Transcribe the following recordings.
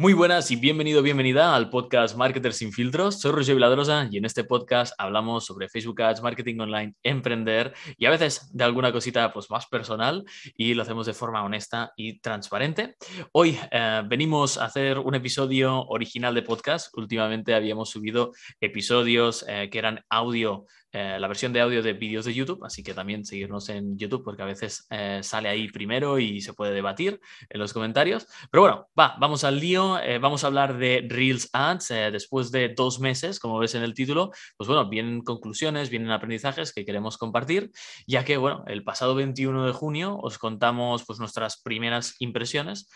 Muy buenas y bienvenido, bienvenida al podcast Marketers sin filtros. Soy Roger Viladrosa y en este podcast hablamos sobre Facebook Ads, marketing online, emprender y a veces de alguna cosita pues, más personal y lo hacemos de forma honesta y transparente. Hoy eh, venimos a hacer un episodio original de podcast. Últimamente habíamos subido episodios eh, que eran audio eh, la versión de audio de vídeos de YouTube, así que también seguirnos en YouTube porque a veces eh, sale ahí primero y se puede debatir en los comentarios. Pero bueno, va, vamos al lío, eh, vamos a hablar de Reels Ads después de dos meses, como ves en el título, pues bueno, vienen conclusiones, vienen aprendizajes que queremos compartir, ya que bueno, el pasado 21 de junio os contamos pues nuestras primeras impresiones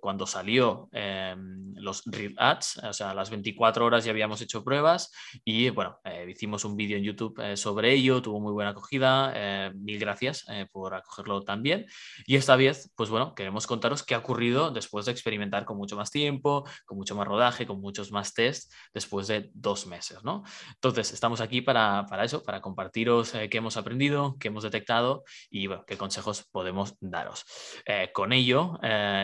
cuando salió los Reels Ads, o sea, las 24 horas ya habíamos hecho pruebas y bueno, hicimos un vídeo en YouTube eh, sobre ello, tuvo muy buena acogida, eh, mil gracias eh, por acogerlo también. Y esta vez, pues bueno, queremos contaros qué ha ocurrido después de experimentar con mucho más tiempo, con mucho más rodaje, con muchos más tests, después de dos meses, ¿no? Entonces, estamos aquí para, para eso, para compartiros qué hemos aprendido, qué hemos detectado y qué consejos podemos daros. con ello,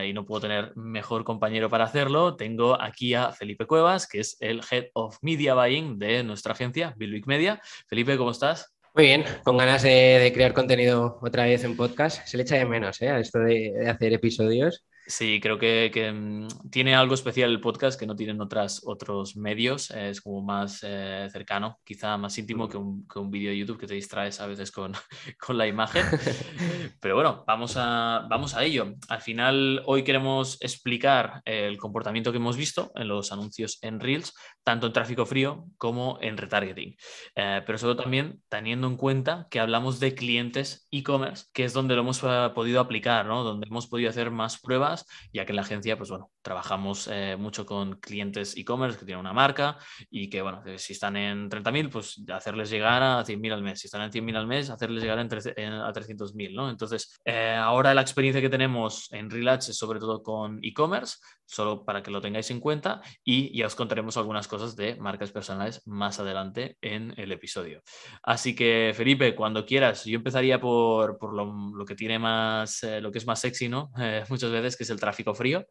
y no puedo tener mejor compañero para hacerlo, tengo aquí a Felipe Cuevas, que es el Head of Media Buying de nuestra agencia, Bilwick Media. Felipe, ¿cómo estás? Muy bien, con ganas de, crear contenido otra vez en podcast. Se le echa de menos ¿eh? a esto de hacer episodios. Sí, creo que, mm, tiene algo especial el podcast que no tienen otras, otros medios. es como más eh, cercano, quizá más íntimo que un, que un vídeo de YouTube que te distraes a veces con, con la imagen. Pero bueno, vamos a, vamos a ello. Al final, hoy queremos explicar el comportamiento que hemos visto en los anuncios en Reels, tanto en tráfico frío como en retargeting. Eh, pero sobre también teniendo en cuenta que hablamos de clientes e-commerce, que es donde lo hemos eh, podido aplicar, ¿no? donde hemos podido hacer más pruebas ya que en la agencia, pues bueno, trabajamos eh, mucho con clientes e-commerce que tienen una marca y que, bueno, si están en 30.000, pues hacerles llegar a 100.000 al mes. Si están en 100.000 al mes, hacerles llegar a 300.000, ¿no? Entonces, eh, ahora la experiencia que tenemos en Relax es sobre todo con e-commerce, solo para que lo tengáis en cuenta y ya os contaremos algunas cosas de marcas personales más adelante en el episodio. Así que, Felipe, cuando quieras, yo empezaría por, por lo, que tiene más, eh, lo que es más sexy, ¿no? muchas veces, que es el tráfico frío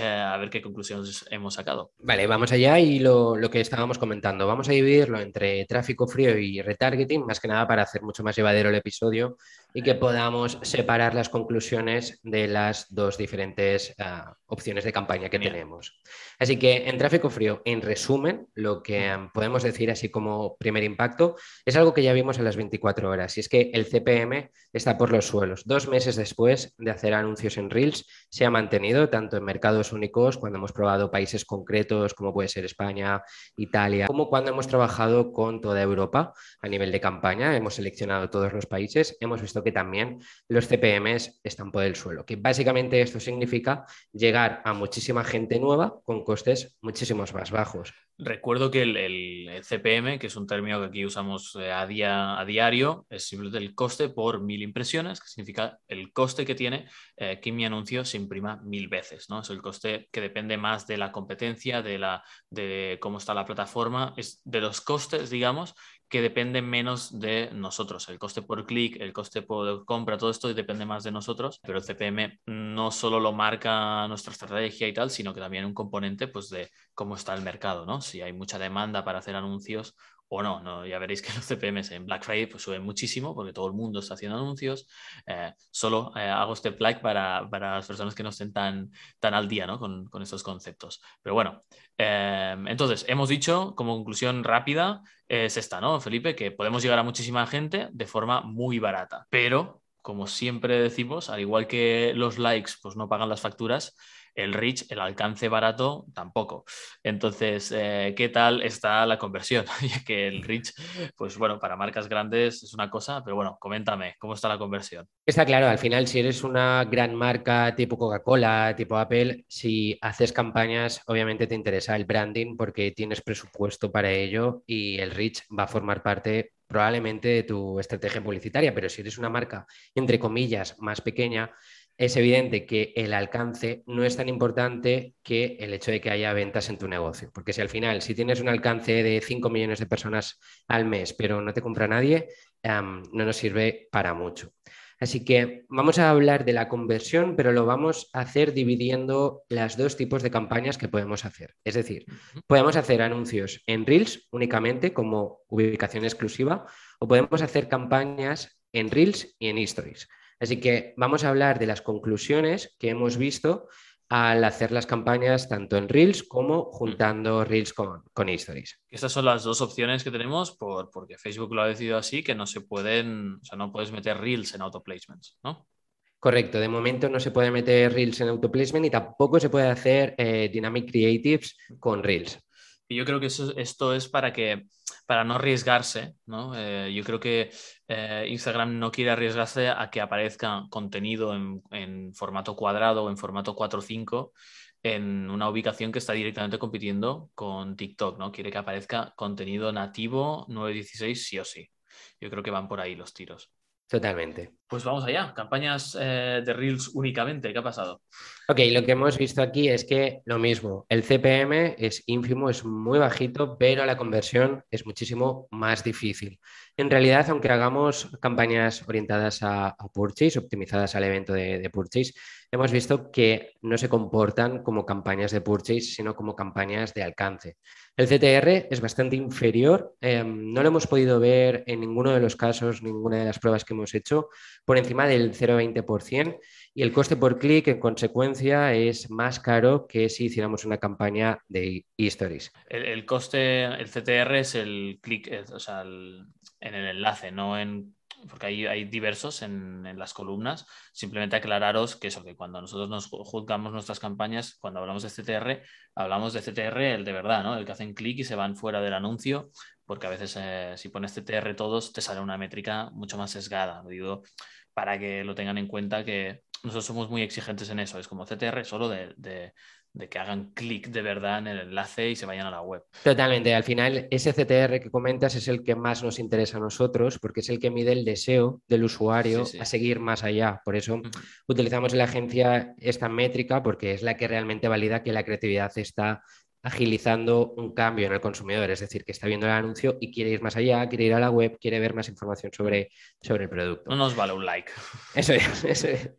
a ver qué conclusiones hemos sacado. Vale, vamos allá y lo, que estábamos comentando. Vamos a dividirlo entre tráfico frío y retargeting, más que nada para hacer mucho más llevadero el episodio y que podamos separar las conclusiones de las dos diferentes ah, opciones de campaña que tenemos. Así que en tráfico frío, en resumen, lo que podemos decir así como primer impacto es algo que ya vimos en las 24 horas, y es que el CPM está por los suelos. Dos meses después de hacer anuncios en Reels, se ha mantenido tanto en mercados únicos, cuando hemos probado países concretos como puede ser España, Italia, como cuando hemos trabajado con toda Europa a nivel de campaña. Hemos seleccionado todos los países, hemos visto que también los CPMs están por el suelo, que básicamente esto significa llegar a muchísima gente nueva con costes muchísimos más bajos. Recuerdo que el, CPM, que es un término que aquí usamos eh, a, día, a diario, es simplemente el coste por mil impresiones, que significa el coste que tiene eh, que mi anuncio se imprima mil veces. ¿no? Es el coste que depende más de la competencia, de, la, de cómo está la plataforma, es de los costes, digamos, que dependen menos de nosotros. El coste por clic, el coste por compra, todo esto depende más de nosotros, pero el CPM no solo lo marca nuestra estrategia y tal, sino que también un componente pues, de cómo está el mercado, ¿no? Si hay mucha demanda para hacer anuncios o no, no, ya veréis que los CPMs en Black Friday pues, suben muchísimo porque todo el mundo está haciendo anuncios. Eh, solo eh, hago este like para, para, las personas que no estén tan, tan al día ¿no? con, con estos conceptos. Pero bueno, eh, entonces hemos dicho como conclusión rápida es esta, ¿no, Felipe? Que podemos llegar a muchísima gente de forma muy barata, pero como siempre decimos, al igual que los likes pues no pagan las facturas, el reach, el alcance barato, tampoco. Entonces, eh, ¿qué tal está la conversión? Ya que el reach, pues bueno, para marcas grandes es una cosa, pero bueno, coméntame, ¿cómo está la conversión? Está claro, al final, si eres una gran marca tipo Coca-Cola, tipo Apple, si haces campañas, obviamente te interesa el branding porque tienes presupuesto para ello y el reach va a formar parte probablemente de tu estrategia publicitaria, pero si eres una marca, entre comillas, más pequeña, es evidente que el alcance no es tan importante que el hecho de que haya ventas en tu negocio. Porque si al final, si tienes un alcance de 5 millones de personas al mes, pero no te compra nadie, no nos sirve para mucho. Así que vamos a hablar de la conversión, pero lo vamos a hacer dividiendo las dos tipos de campañas que podemos hacer. Es decir, podemos hacer anuncios en Reels únicamente como ubicación exclusiva o podemos hacer campañas en Reels y en Stories. Así que vamos a hablar de las conclusiones que hemos visto al hacer las campañas tanto en Reels como juntando Reels con, con Stories. Estas son las dos opciones que tenemos por, porque Facebook lo ha decidido así, que no se pueden, o sea, no puedes meter Reels en auto placements, ¿no? Correcto, de momento no se puede meter Reels en auto placement y tampoco se puede hacer eh, Dynamic Creatives con Reels. Y yo creo que esto es para que para no arriesgarse, ¿no? Eh, yo creo que eh, Instagram no quiere arriesgarse a que aparezca contenido en, formato cuadrado o en formato 4.5 en una ubicación que está directamente compitiendo con TikTok, ¿no? Quiere que aparezca contenido nativo 9.16 sí o sí. Yo creo que van por ahí los tiros. Totalmente. Pues vamos allá, campañas eh, de Reels únicamente, ¿qué ha pasado? Ok, lo que hemos visto aquí es que lo mismo, el CPM es ínfimo, es muy bajito, pero la conversión es muchísimo más difícil. En realidad, aunque hagamos campañas orientadas a, purchase, optimizadas al evento de, de purchase, hemos visto que no se comportan como campañas de purchase, sino como campañas de alcance. El CTR es bastante inferior, em, no lo hemos podido ver en ninguno de los casos, ninguna de las pruebas que hemos hecho, por encima del 0,20% y el coste por clic en consecuencia es más caro que si hiciéramos una campaña de e-stories. El, coste, el CTR es el clic, o sea, en el enlace, no en porque hay, hay diversos en, en, las columnas. Simplemente aclararos que eso, que cuando nosotros nos juzgamos nuestras campañas, cuando hablamos de CTR, hablamos de CTR el de verdad, ¿no? El que hacen clic y se van fuera del anuncio, porque a veces eh, si pones CTR todos, te sale una métrica mucho más sesgada. Lo digo para que lo tengan en cuenta que nosotros somos muy exigentes en eso. Es como CTR solo de, de, de que hagan clic de verdad en el enlace y se vayan a la web. Totalmente. Al final, ese CTR que comentas es el que más nos interesa a nosotros porque es el que mide el deseo del usuario a seguir más allá. Por eso utilizamos en la agencia esta métrica porque es la que realmente valida que la creatividad está agilizando un cambio en el consumidor, es decir, que está viendo el anuncio y quiere ir más allá, quiere ir a la web, quiere ver más información sobre, sobre el producto. No nos vale un like. Eso es, eso es.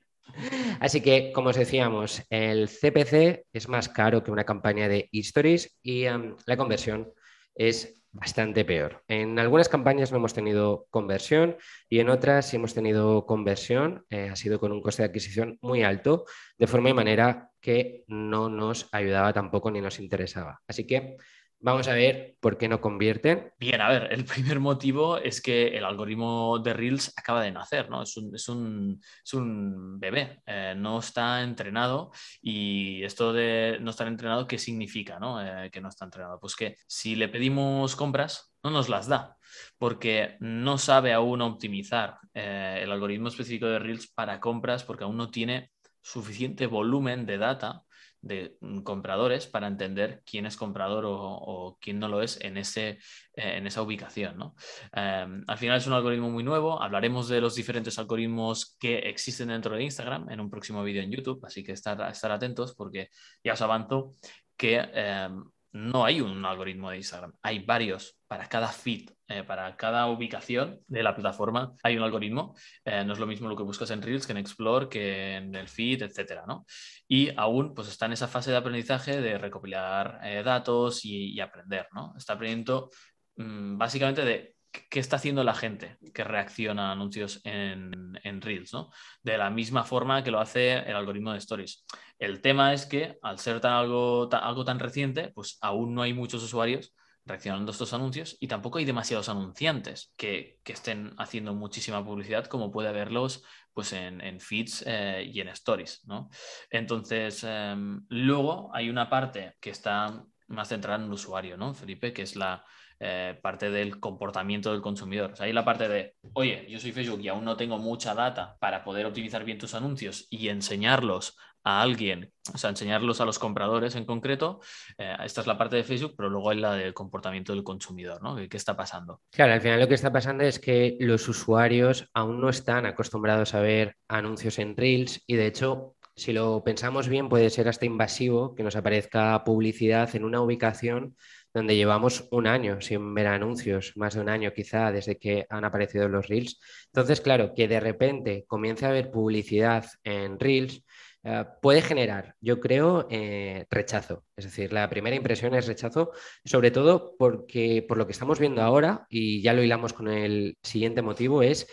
Así que, como os decíamos, el CPC es más caro que una campaña de stories y em, la conversión es bastante peor. En algunas campañas no hemos tenido conversión y en otras sí hemos tenido conversión. Eh, ha sido con un coste de adquisición muy alto, de forma y manera que no nos ayudaba tampoco ni nos interesaba. Así que Vamos a ver por qué no convierten. Bien, a ver, el primer motivo es que el algoritmo de Reels acaba de nacer, ¿no? Es un, bebé, eh, no está entrenado y esto de no estar entrenado, ¿qué significa, ¿no? Eh, que no está entrenado. Pues que si le pedimos compras, no nos las da, porque no sabe aún optimizar eh, el algoritmo específico de Reels para compras, porque aún no tiene suficiente volumen de data de mm, compradores para entender quién es comprador o, quién no lo es en, ese, eh, en esa ubicación. ¿no? Em, al final es un algoritmo muy nuevo. Hablaremos de los diferentes algoritmos que existen dentro de Instagram en un próximo vídeo en YouTube, así que estar, estar atentos porque ya os avanzo que em, no hay un algoritmo de Instagram, hay varios para cada feed, eh, para cada ubicación de la plataforma hay un algoritmo. Eh, no es lo mismo lo que buscas en Reels que en Explore, que en el feed, etcétera, ¿no? Y aún pues está en esa fase de aprendizaje de recopilar eh, datos y, aprender, ¿no? Está aprendiendo mm, básicamente de qué está haciendo la gente que reacciona a anuncios en, Reels, ¿no? De la misma forma que lo hace el algoritmo de Stories. El tema es que al ser tan algo, algo tan reciente, pues aún no hay muchos usuarios reaccionando a estos anuncios y tampoco hay demasiados anunciantes que, que estén haciendo muchísima publicidad como puede haberlos pues en, en feeds eh, y en stories, ¿no? Entonces, em, luego hay una parte que está más centrada en el usuario, ¿no, Felipe? Que es la, eh, parte del comportamiento del consumidor. O hay la parte de, oye, yo soy Facebook y aún no tengo mucha data para poder optimizar bien tus anuncios y enseñarlos a alguien, o sea, enseñarlos a los compradores en concreto. Eh, esta es la parte de Facebook, pero luego hay la del comportamiento del consumidor, ¿no? ¿Qué está pasando? Claro, al final lo que está pasando es que los usuarios aún no están acostumbrados a ver anuncios en Reels y de hecho si lo pensamos bien, puede ser hasta invasivo que nos aparezca publicidad en una ubicación donde llevamos un año sin ver anuncios, más de un año quizá desde que han aparecido los Reels. Entonces, claro, que de repente comience a haber publicidad en Reels, eh, puede generar, yo creo, eh, rechazo. Es decir, la primera impresión es rechazo, sobre todo porque por lo que estamos viendo ahora, y ya lo hilamos con el siguiente motivo, es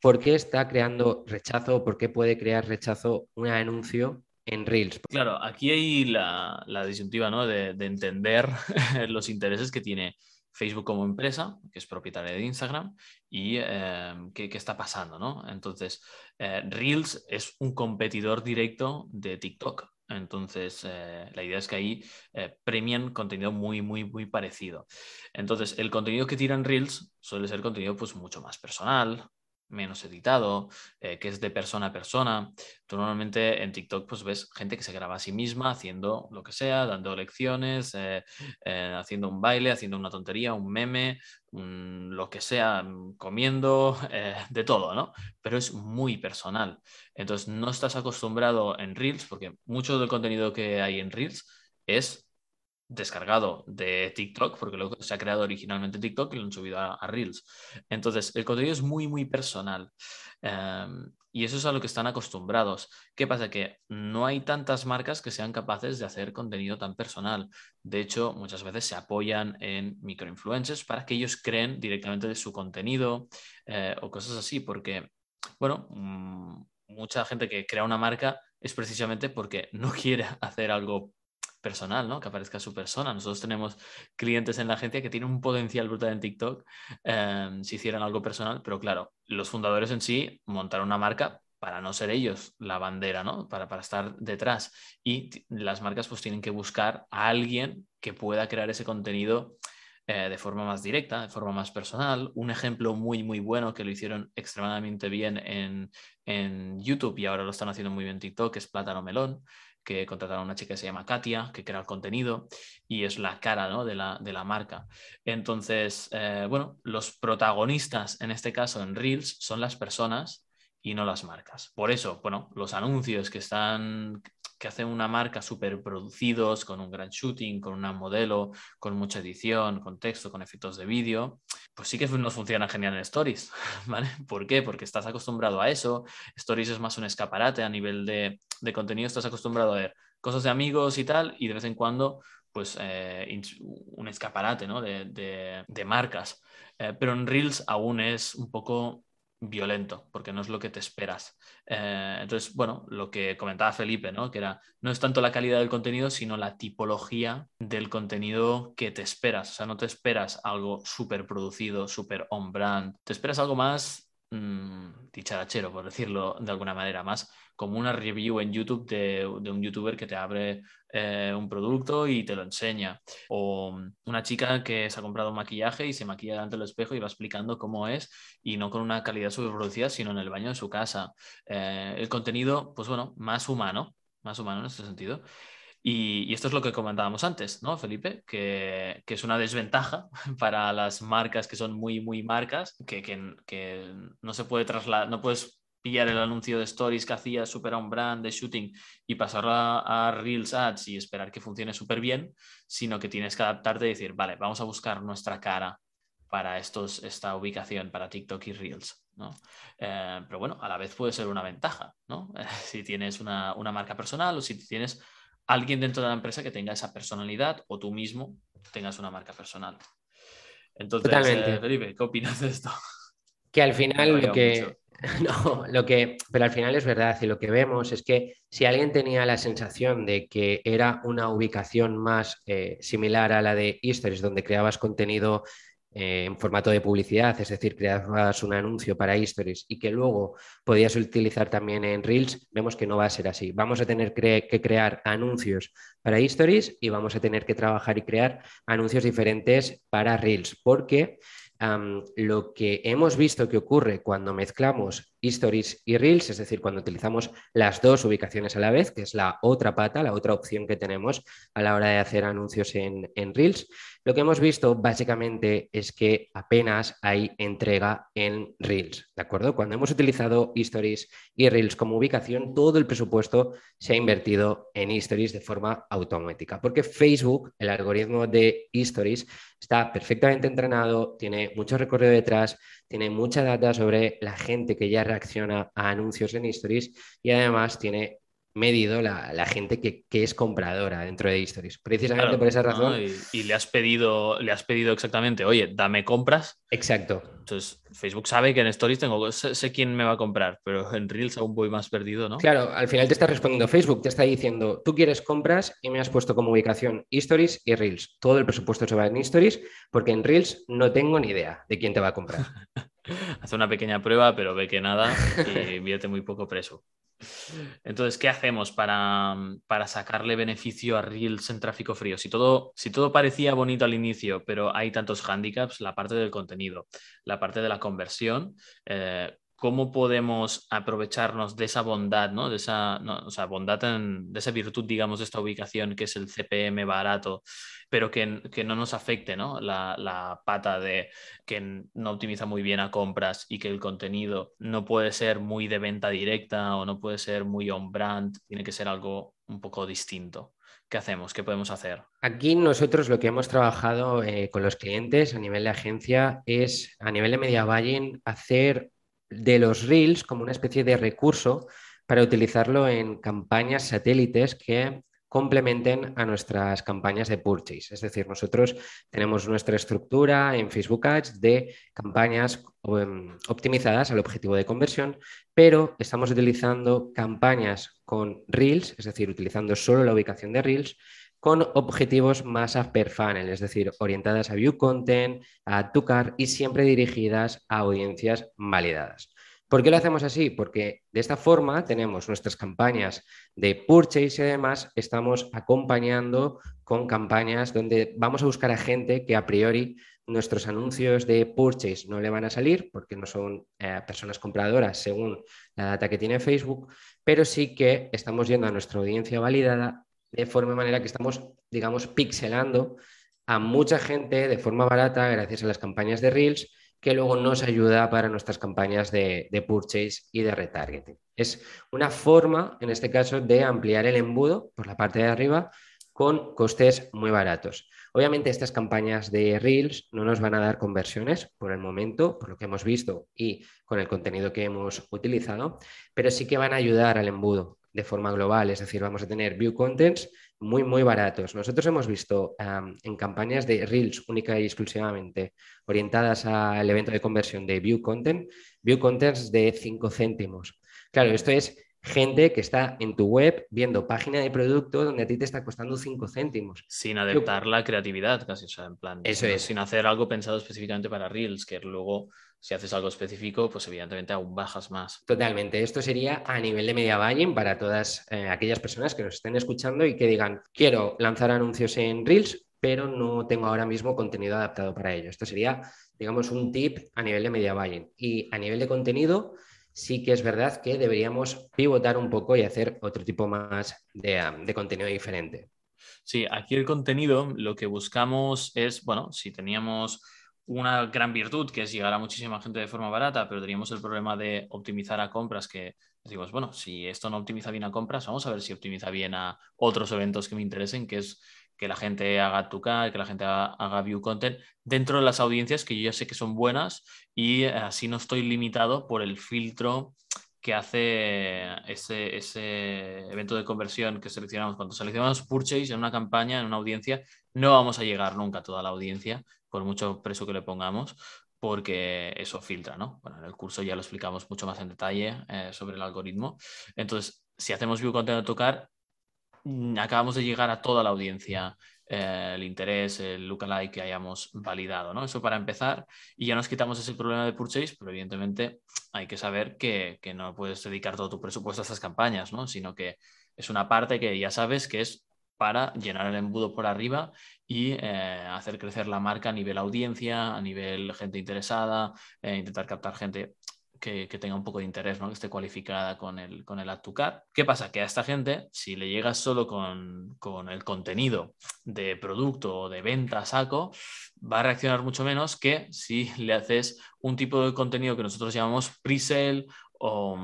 por qué está creando rechazo, por qué puede crear rechazo un anuncio en Reels. Claro, aquí hay la, disyuntiva ¿no? de, entender los intereses que tiene Facebook como empresa, que es propietaria de Instagram, y eh, qué, está pasando, ¿no? Entonces, eh, Reels es un competidor directo de TikTok. Entonces, eh, la idea es que ahí premian contenido muy, muy, muy parecido. Entonces, el contenido que tiran Reels suele ser contenido pues mucho más personal, menos editado, eh, que es de persona a persona. Tú normalmente en TikTok pues ves gente que se graba a sí misma haciendo lo que sea, dando lecciones, eh, eh, haciendo un baile, haciendo una tontería, un meme, lo que sea, comiendo, de todo, ¿no? Pero es muy personal. Entonces no estás acostumbrado en Reels, porque mucho del contenido que hay en Reels es descargado de TikTok, porque luego se ha creado originalmente TikTok y lo han subido a, Reels. Entonces, el contenido es muy, muy personal. Em, y eso es a lo que están acostumbrados. ¿Qué pasa? Que no hay tantas marcas que sean capaces de hacer contenido tan personal. De hecho, muchas veces se apoyan en microinfluencers para que ellos creen directamente de su contenido eh, o cosas así, porque, bueno, mm, mucha gente que crea una marca es precisamente porque no quiere hacer algo personal, ¿no? Que aparezca su persona. Nosotros tenemos clientes en la agencia que tienen un potencial brutal en TikTok em, si hicieran algo personal, pero claro, los fundadores en sí montaron una marca para no ser ellos la bandera, ¿no? Para, para estar detrás. Y las marcas pues tienen que buscar a alguien que pueda crear ese contenido eh, de forma más directa, de forma más personal. Un ejemplo muy, muy bueno que lo hicieron extremadamente bien en, en YouTube y ahora lo están haciendo muy bien en TikTok es Plátano Melón que contrataron a una chica que se llama Katia, que crea el contenido y es la cara ¿no? de, la, de, la, marca. Entonces, eh, bueno, los protagonistas en este caso en Reels son las personas y no las marcas. Por eso, bueno, los anuncios que están que hacen una marca súper producidos, con un gran shooting, con una modelo, con mucha edición, con texto, con efectos de vídeo, pues sí que nos funciona genial en Stories, ¿vale? ¿Por qué? Porque estás acostumbrado a eso. Stories es más un escaparate a nivel de, contenido, estás acostumbrado a ver cosas de amigos y tal, y de vez en cuando, pues eh, un escaparate, ¿no? De, marcas. Eh, pero en Reels aún es un poco violento, porque no es lo que te esperas. Eh, entonces, bueno, lo que comentaba Felipe, ¿no? Que era, no es tanto la calidad del contenido, sino la tipología del contenido que te esperas. O sea, no te esperas algo súper producido, súper on-brand, te esperas algo más mmm, dicharachero, por decirlo de alguna manera, más como una review en YouTube de, un youtuber que te abre eh, un producto y te lo enseña. O una chica que se ha comprado un maquillaje y se maquilla delante del espejo y va explicando cómo es y no con una calidad superproducida, sino en el baño de su casa. Eh, el contenido, pues bueno, más humano, más humano en este sentido. Y, esto es lo que comentábamos antes, ¿no, Felipe? Que, es una desventaja para las marcas que son muy, muy marcas, que, que no se puede trasladar, no puedes pillar el anuncio de stories que hacía super un brand de shooting y pasarlo a, Reels Ads y esperar que funcione súper bien, sino que tienes que adaptarte y decir, vale, vamos a buscar nuestra cara para estos, esta ubicación, para TikTok y Reels. ¿no? Eh, pero bueno, a la vez puede ser una ventaja, ¿no? si tienes una, marca personal o si tienes alguien dentro de la empresa que tenga esa personalidad o tú mismo tengas una marca personal. Entonces, eh, Felipe, ¿qué opinas de esto? Que al final lo que, No, lo que, pero al final es verdad y lo que vemos es que si alguien tenía la sensación de que era una ubicación más eh, similar a la de Easter, donde creabas contenido eh, en formato de publicidad, es decir, creabas un anuncio para Stories y que luego podías utilizar también en Reels, vemos que no va a ser así. Vamos a tener que crear anuncios para Stories y vamos a tener que trabajar y crear anuncios diferentes para Reels, porque lo que hemos visto que ocurre cuando mezclamos Stories y Reels, es decir, cuando utilizamos las dos ubicaciones a la vez, que es la otra pata, la otra opción que tenemos a la hora de hacer anuncios en, Reels. Lo que hemos visto básicamente es que apenas hay entrega en Reels, ¿de acuerdo? Cuando hemos utilizado Stories y Reels como ubicación, todo el presupuesto se ha invertido en Stories de forma automática, porque Facebook, el algoritmo de Stories, está perfectamente entrenado, tiene mucho recorrido detrás, tiene mucha data sobre la gente que ya reacciona a anuncios en Stories y además tiene medido la, gente que, es compradora dentro de Stories. Precisamente por esa razón. Y, le has pedido, le has pedido exactamente, oye, dame compras. Exacto. Entonces, Facebook sabe que en Stories tengo, sé, quién me va a comprar, pero en Reels aún voy más perdido, ¿no? Claro, al final te está respondiendo Facebook, te está diciendo, tú quieres compras y me has puesto como ubicación Stories y Reels. Todo el presupuesto se va en Stories porque en Reels no tengo ni idea de quién te va a comprar. Hace una pequeña prueba, pero ve que nada y vierte muy poco preso. Entonces, ¿qué hacemos para, sacarle beneficio a Reels en tráfico frío? Si todo, si todo parecía bonito al inicio, pero hay tantos handicaps, la parte del contenido, la parte de la conversión, eh, ¿cómo podemos aprovecharnos de esa bondad, ¿no? de esa bondad, de esa virtud, digamos, de esta ubicación que es el CPM barato pero que, no nos afecte ¿no? La, pata de que no optimiza muy bien a compras y que el contenido no puede ser muy de venta directa o no puede ser muy on-brand, tiene que ser algo un poco distinto. ¿Qué hacemos? ¿Qué podemos hacer? Aquí nosotros lo que hemos trabajado eh, con los clientes a nivel de agencia es, a nivel de media buying, hacer de los reels como una especie de recurso para utilizarlo en campañas satélites que complementen a nuestras campañas de purchase. Es decir, nosotros tenemos nuestra estructura en Facebook Ads de campañas em, optimizadas al objetivo de conversión, pero estamos utilizando campañas con Reels, es decir, utilizando solo la ubicación de Reels, con objetivos más upper es decir, orientadas a view content, a to car y siempre dirigidas a audiencias validadas. ¿Por qué lo hacemos así? Porque de esta forma tenemos nuestras campañas de purchase y además estamos acompañando con campañas donde vamos a buscar a gente que a priori nuestros anuncios de purchase no le van a salir porque no son eh, personas compradoras según la data que tiene Facebook, pero sí que estamos yendo a nuestra audiencia validada de forma manera que estamos, digamos, pixelando a mucha gente de forma barata gracias a las campañas de Reels que luego nos ayuda para nuestras campañas de, purchase y de retargeting. Es una forma, en este caso, de ampliar el embudo por la parte de arriba con costes muy baratos. Obviamente estas campañas de Reels no nos van a dar conversiones por el momento, por lo que hemos visto y con el contenido que hemos utilizado, pero sí que van a ayudar al embudo de forma global, es decir, vamos a tener view contents muy, muy baratos. Nosotros hemos visto en campañas de Reels única y exclusivamente orientadas al evento de conversión de View Content, View Contents de 5 céntimos. Claro, esto es gente que está en tu web viendo página de producto donde a ti te está costando 5 céntimos. Sin adaptar la creatividad, casi, o sea, en plan, Eso es. sin hacer algo pensado específicamente para Reels, que luego si haces algo específico, pues evidentemente aún bajas más. Totalmente. Esto sería a nivel de media buying para todas eh, aquellas personas que nos estén escuchando y que digan, quiero lanzar anuncios en Reels, pero no tengo ahora mismo contenido adaptado para ello. Esto sería, digamos, un tip a nivel de media buying. Y a nivel de contenido, sí que es verdad que deberíamos pivotar un poco y hacer otro tipo más de, de contenido diferente. Sí, aquí el contenido lo que buscamos es, bueno, si teníamos una gran virtud que es llegar a muchísima gente de forma barata, pero teníamos el problema de optimizar a compras que decimos, bueno, si esto no optimiza bien a compras, vamos a ver si optimiza bien a otros eventos que me interesen, que es que la gente haga Tucar, que la gente haga, view content dentro de las audiencias que yo ya sé que son buenas y así no estoy limitado por el filtro que hace ese, ese, evento de conversión que seleccionamos. Cuando seleccionamos purchase en una campaña, en una audiencia, no vamos a llegar nunca a toda la audiencia, por mucho precio que le pongamos, porque eso filtra, ¿no? Bueno, en el curso ya lo explicamos mucho más en detalle eh, sobre el algoritmo. Entonces, si hacemos view content a tocar, mm, acabamos de llegar a toda la audiencia eh, el interés, el lookalike que hayamos validado, ¿no? Eso para empezar y ya nos quitamos ese problema de purchase, pero evidentemente hay que saber que, que no puedes dedicar todo tu presupuesto a estas campañas, ¿no? Sino que es una parte que ya sabes que es para llenar el embudo por arriba y eh, hacer crecer la marca a nivel audiencia, a nivel gente interesada, eh, intentar captar gente que, tenga un poco de interés, ¿no? que esté cualificada con el, con el. ¿Qué pasa? Que a esta gente, si le llegas solo con, con el contenido de producto o de venta a saco, va a reaccionar mucho menos que si le haces un tipo de contenido que nosotros llamamos pre-sale o,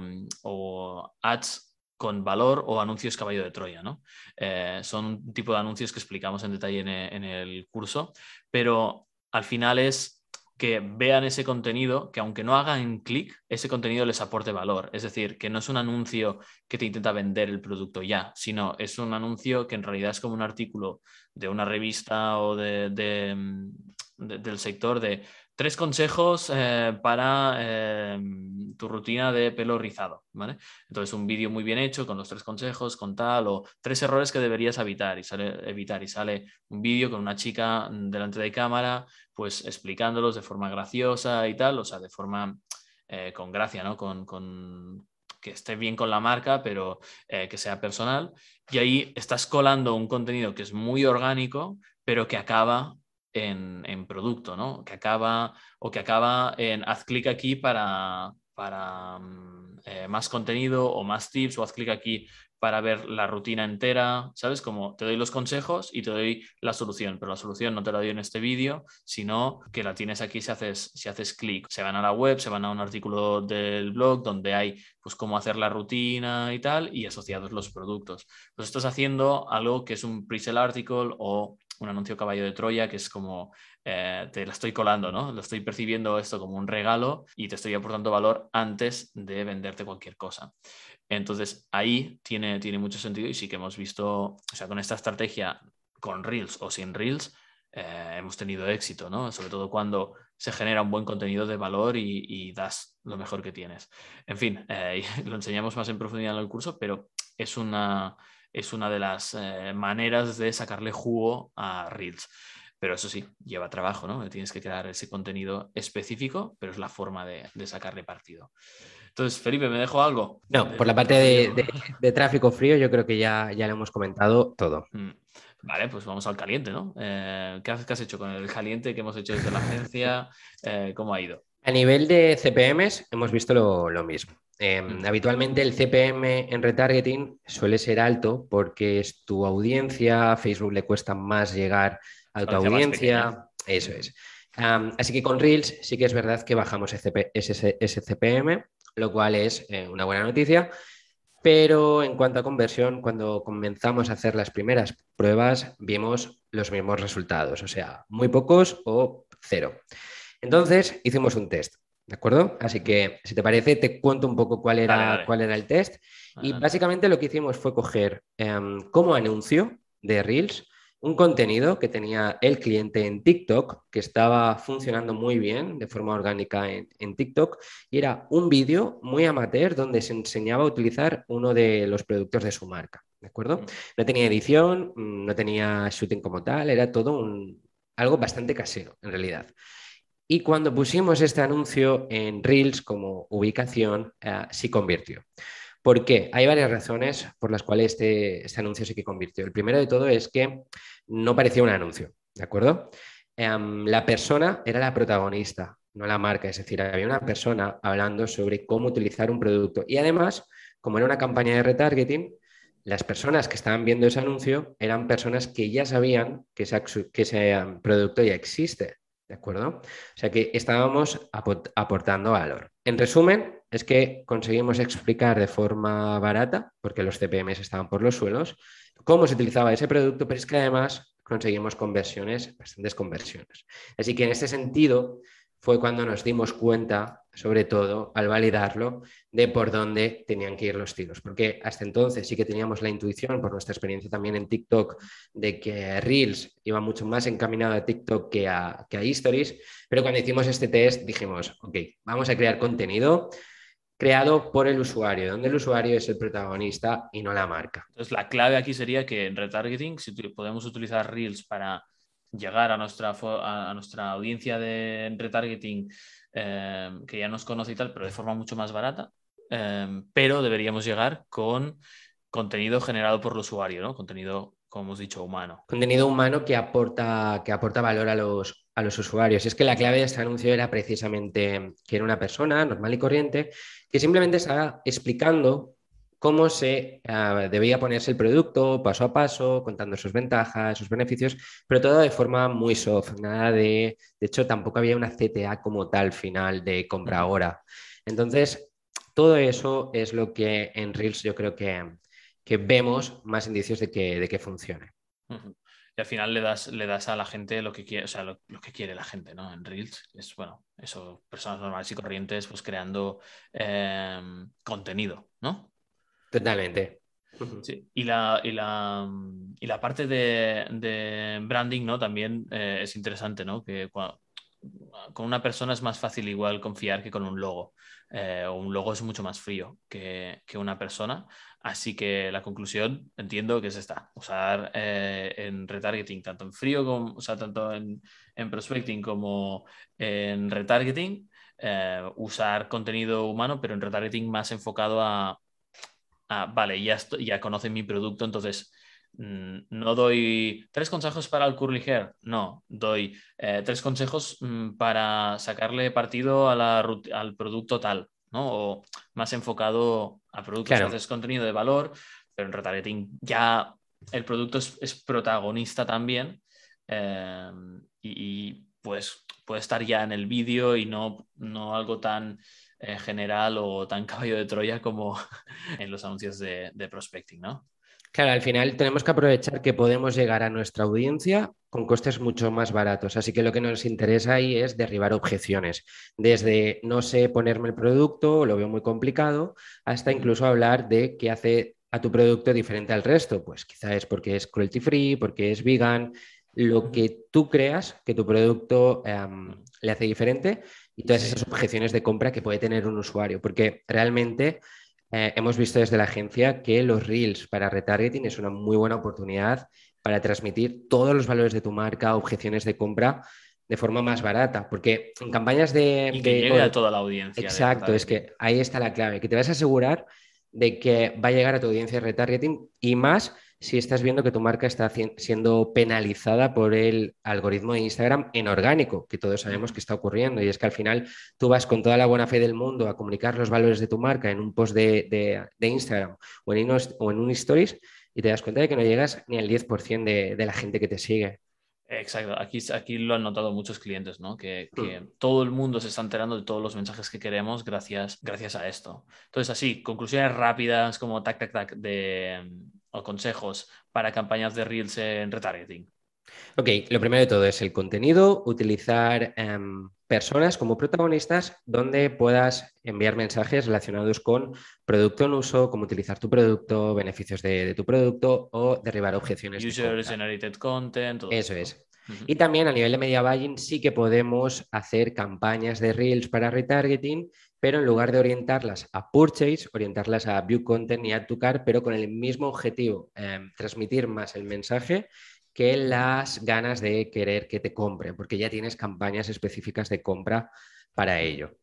o ads con valor o anuncios caballo de Troya, ¿no? Eh, son un tipo de anuncios que explicamos en detalle en, el curso, pero al final es que vean ese contenido, que aunque no hagan clic, ese contenido les aporte valor. Es decir, que no es un anuncio que te intenta vender el producto ya, sino es un anuncio que en realidad es como un artículo de una revista o de, del sector de tres consejos eh, para eh, tu rutina de pelo rizado, ¿vale? Entonces, un vídeo muy bien hecho con los tres consejos, con tal, o tres errores que deberías evitar y sale, evitar, y sale un vídeo con una chica delante de cámara, pues explicándolos de forma graciosa y tal, o sea, de forma eh, con gracia, ¿no? Con, con, que esté bien con la marca, pero que sea personal. Y ahí estás colando un contenido que es muy orgánico, pero que acaba en, producto, ¿no? Que acaba o que acaba en haz clic aquí para, para mm, eh, más contenido o más tips o haz clic aquí para ver la rutina entera, ¿sabes? Como te doy los consejos y te doy la solución, pero la solución no te la doy en este vídeo, sino que la tienes aquí si haces, si haces clic. Se van a la web, se van a un artículo del blog donde hay pues cómo hacer la rutina y tal y asociados los productos. Pues estás haciendo algo que es un pre-sale article o un anuncio caballo de Troya que es como eh, te la estoy colando, ¿no? Lo estoy percibiendo esto como un regalo y te estoy aportando valor antes de venderte cualquier cosa. Entonces ahí tiene, tiene mucho sentido y sí que hemos visto, o sea, con esta estrategia, con Reels o sin Reels, eh, hemos tenido éxito, ¿no? Sobre todo cuando se genera un buen contenido de valor y, das lo mejor que tienes. En fin, eh, lo enseñamos más en profundidad en el curso, pero es una, es una de las eh, maneras de sacarle jugo a Reels. Pero eso sí, lleva trabajo, ¿no? Tienes que crear ese contenido específico, pero es la forma de, sacarle partido. Entonces, Felipe, ¿me dejo algo? No, por la parte de, tráfico frío, yo creo que ya, ya lo hemos comentado todo. Mm. Vale, pues vamos al caliente, ¿no? Eh, ¿qué, has, hecho con el caliente que hemos hecho desde la agencia? Eh, ¿Cómo ha ido? A nivel de CPMs, hemos visto lo mismo. Em, habitualmente el CPM en retargeting suele ser alto porque es tu audiencia, a Facebook le cuesta más llegar a tu audiencia, eso es. así que con Reels sí que es verdad que bajamos ese, CPM, lo cual es eh, una buena noticia, pero en cuanto a conversión, cuando comenzamos a hacer las primeras pruebas, vimos los mismos resultados, o sea, muy pocos o cero. Entonces hicimos un test. ¿De acuerdo? Así que, si te parece, te cuento un poco cuál era, Cuál era el test. Y básicamente lo que hicimos fue coger em, como anuncio de Reels un contenido que tenía el cliente en TikTok, que estaba funcionando muy bien de forma orgánica en, en TikTok, y era un vídeo muy amateur donde se enseñaba a utilizar uno de los productos de su marca. ¿De acuerdo? Mm. No tenía edición, mm, no tenía shooting como tal, era todo un, algo bastante casero en realidad. Y cuando pusimos este anuncio en Reels como ubicación, eh, sí convirtió. ¿Por qué? Hay varias razones por las cuales este, este, anuncio sí que convirtió. El primero de todo es que no parecía un anuncio, ¿de acuerdo? Em, la persona era la protagonista, no la marca, es decir, había una persona hablando sobre cómo utilizar un producto. Y además, como era una campaña de retargeting, las personas que estaban viendo ese anuncio eran personas que ya sabían que que ese producto ya existe. ¿De acuerdo? O sea que estábamos aportando valor. En resumen, es que conseguimos explicar de forma barata, porque los CPMs estaban por los suelos, cómo se utilizaba ese producto, pero es que además conseguimos conversiones, bastantes conversiones. Así que en este sentido, fue cuando nos dimos cuenta, sobre todo al validarlo, de por dónde tenían que ir los tiros. Porque hasta entonces sí que teníamos la intuición, por nuestra experiencia también en TikTok, de que Reels iba mucho más encaminado a TikTok que a, que a. Pero cuando hicimos este test dijimos, ok, vamos a crear contenido creado por el usuario, donde el usuario es el protagonista y no la marca. Entonces, la clave aquí sería que en retargeting, si podemos utilizar Reels para llegar a nuestra, a, nuestra audiencia de retargeting eh, que ya nos conoce y tal, pero de forma mucho más barata. Eh, pero deberíamos llegar con contenido generado por el usuario, ¿no? Contenido, como hemos dicho, humano. Contenido humano que aporta, que aporta valor a los, a los usuarios. Es que la clave de este anuncio era precisamente que era una persona normal y corriente que simplemente estaba explicando cómo se ah, debía ponerse el producto paso a paso, contando sus ventajas, sus beneficios, pero todo de forma muy soft, nada de, de hecho tampoco había una CTA como tal final de compra ahora. Entonces, todo eso es lo que en Reels yo creo que, que vemos más indicios de que, de que funcione. Y al final le das, le das a la gente lo que quiere, o sea, lo, que quiere la gente, ¿no? En Reels es, bueno, eso, personas normales y corrientes, pues creando em, contenido, ¿no? Totalmente. Sí. Y, la, y, la, y la parte de, branding, ¿no? También eh, es interesante, ¿no? Que con una persona es más fácil igual confiar que con un logo. Eh, un logo es mucho más frío que, que, una persona. Así que la conclusión entiendo que es esta, usar eh, en retargeting, tanto en frío como, o sea, tanto en, en prospecting como en retargeting, usar contenido humano, pero en retargeting más enfocado a, ah, vale, ya, ya conocen mi producto, entonces mm, no doy tres consejos para el curly hair, no, doy eh, tres consejos mm, para sacarle partido al producto tal, ¿no? O más enfocado a productos, claro. haces contenido de valor, pero en retargeting ya el producto es, protagonista también eh, y, pues puede estar ya en el vídeo y no, no algo tan eh, general o tan caballo de Troya como en los anuncios de, prospecting, ¿no? Claro, al final tenemos que aprovechar que podemos llegar a nuestra audiencia con costes mucho más baratos. Así que lo que nos interesa ahí es derribar objeciones. Desde no sé ponerme el producto, lo veo muy complicado, hasta incluso hablar de qué hace a tu producto diferente al resto. Pues quizá es porque es cruelty free, porque es vegan, lo que tú creas que tu producto em, le hace diferente y todas esas objeciones de compra que puede tener un usuario, porque realmente eh, hemos visto desde la agencia que los reels para retargeting es una muy buena oportunidad para transmitir todos los valores de tu marca, objeciones de compra de forma más barata, porque en campañas de... Y que llegue a toda la audiencia. Exacto, es que ahí está la clave, que te vas a asegurar de que va a llegar a tu audiencia de retargeting y más si estás viendo que tu marca está siendo penalizada por el algoritmo de Instagram en orgánico, que todos sabemos que está ocurriendo. Y es que al final tú vas con toda la buena fe del mundo a comunicar los valores de tu marca en un post de, Instagram o en, o en un stories y te das cuenta de que no llegas ni al 10% de, de la gente que te sigue. Exacto, aquí, aquí lo han notado muchos clientes, ¿no? Que, que, todo el mundo se está enterando de todos los mensajes que queremos gracias, gracias a esto. Entonces, así, conclusiones rápidas como tac, tac, tac de, o consejos para campañas de Reels en retargeting. Ok, lo primero de todo es el contenido, utilizar em, personas como protagonistas donde puedas enviar mensajes relacionados con producto en uso, cómo utilizar tu producto, beneficios de, tu producto o derribar objeciones. User generated content. Eso es. Y también a nivel de media buying sí que podemos hacer campañas de Reels para retargeting, pero en lugar de orientarlas a purchase, orientarlas a view content y add to cart, pero con el mismo objetivo, em, transmitir más el mensaje que las ganas de querer que te compren, porque ya tienes campañas específicas de compra para ello.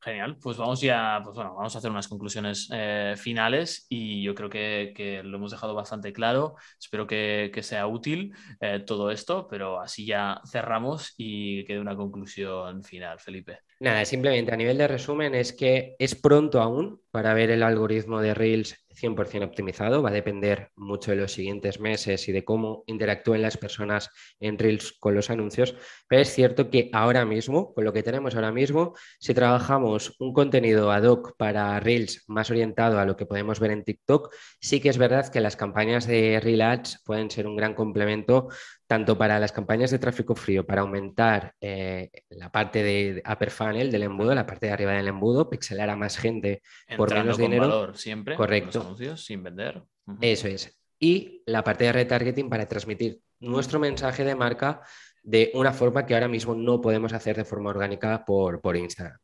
Genial, pues vamos ya, pues bueno, vamos a hacer unas conclusiones eh, finales y yo creo que, lo hemos dejado bastante claro. Espero que, sea útil eh, todo esto, pero así ya cerramos y quede una conclusión final, Felipe. Nada, simplemente a nivel de resumen es que es pronto aún para ver el algoritmo de Reels 100% optimizado, va a depender mucho de los siguientes meses y de cómo interactúen las personas en Reels con los anuncios, pero es cierto que ahora mismo, con lo que tenemos ahora mismo, si trabajamos un contenido ad hoc para Reels más orientado a lo que podemos ver en TikTok, sí que es verdad que las campañas de Reel Ads pueden ser un gran complemento tanto para las campañas de tráfico frío, para aumentar eh, la parte de upper funnel del embudo, la parte de arriba del embudo, pixelar a más gente por menos dinero. siempre. Correcto. anuncios, sin vender. Eso es. Y la parte de retargeting para transmitir nuestro mensaje de marca de una forma que ahora mismo no podemos hacer de forma orgánica por, por Instagram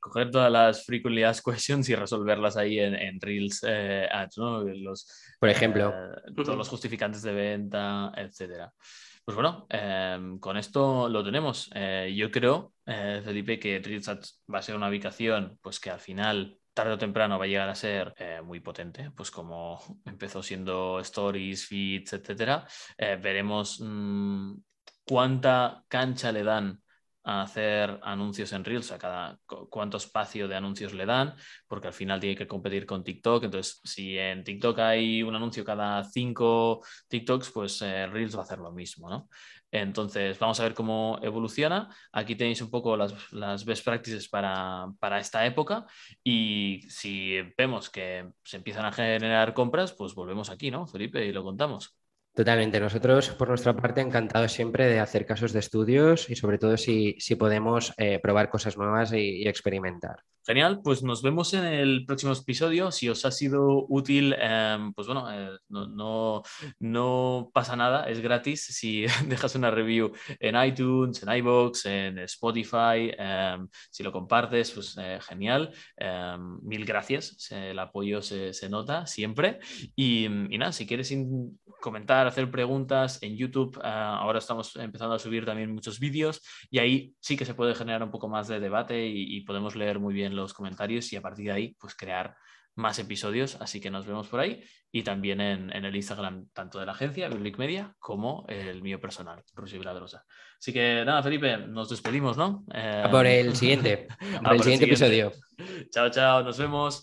coger todas las frequently asked questions y resolverlas ahí en, Reels eh, Ads, ¿no? Los, Por ejemplo. Eh, todos los justificantes de venta, etcétera. Pues bueno, em, con esto lo tenemos. Eh, yo creo, Felipe, que Reels Ads va a ser una ubicación pues que al final tarde o temprano va a llegar a ser muy potente, pues como empezó siendo stories, feeds, etcétera. veremos mm, cuánta cancha le dan a hacer anuncios en Reels, a cada cuánto espacio de anuncios le dan, porque al final tiene que competir con TikTok. Entonces, si en TikTok hay un anuncio cada cinco TikToks, pues eh, Reels va a hacer lo mismo, ¿no? Entonces, vamos a ver cómo evoluciona. Aquí tenéis un poco las, las best practices para, para, esta época y si vemos que se empiezan a generar compras, pues volvemos aquí, ¿no, Felipe? Y lo contamos. Totalmente. Nosotros, por nuestra parte, encantados siempre de hacer casos de estudios y sobre todo si, si podemos eh, probar cosas nuevas y, experimentar. Genial, pues nos vemos en el próximo episodio. Si os ha sido útil, em, pues bueno, eh, no, no, pasa nada, es gratis. Si dejas una review en iTunes, en iBox, en Spotify, em, si lo compartes, pues eh, genial. Em, mil gracias, el apoyo se, se nota siempre. Y, y, nada, si quieres comentar hacer preguntas en YouTube. Ah, ahora estamos empezando a subir también muchos vídeos y ahí sí que se puede generar un poco más de debate y, podemos leer muy bien los comentarios y a partir de ahí pues crear más episodios. Así que nos vemos por ahí y también en, el Instagram tanto de la agencia Biblic Media como el mío personal, Rusio Viladrosa. Así que nada, Felipe, nos despedimos, ¿no? por el siguiente, por el siguiente episodio. Chao, chao, nos vemos.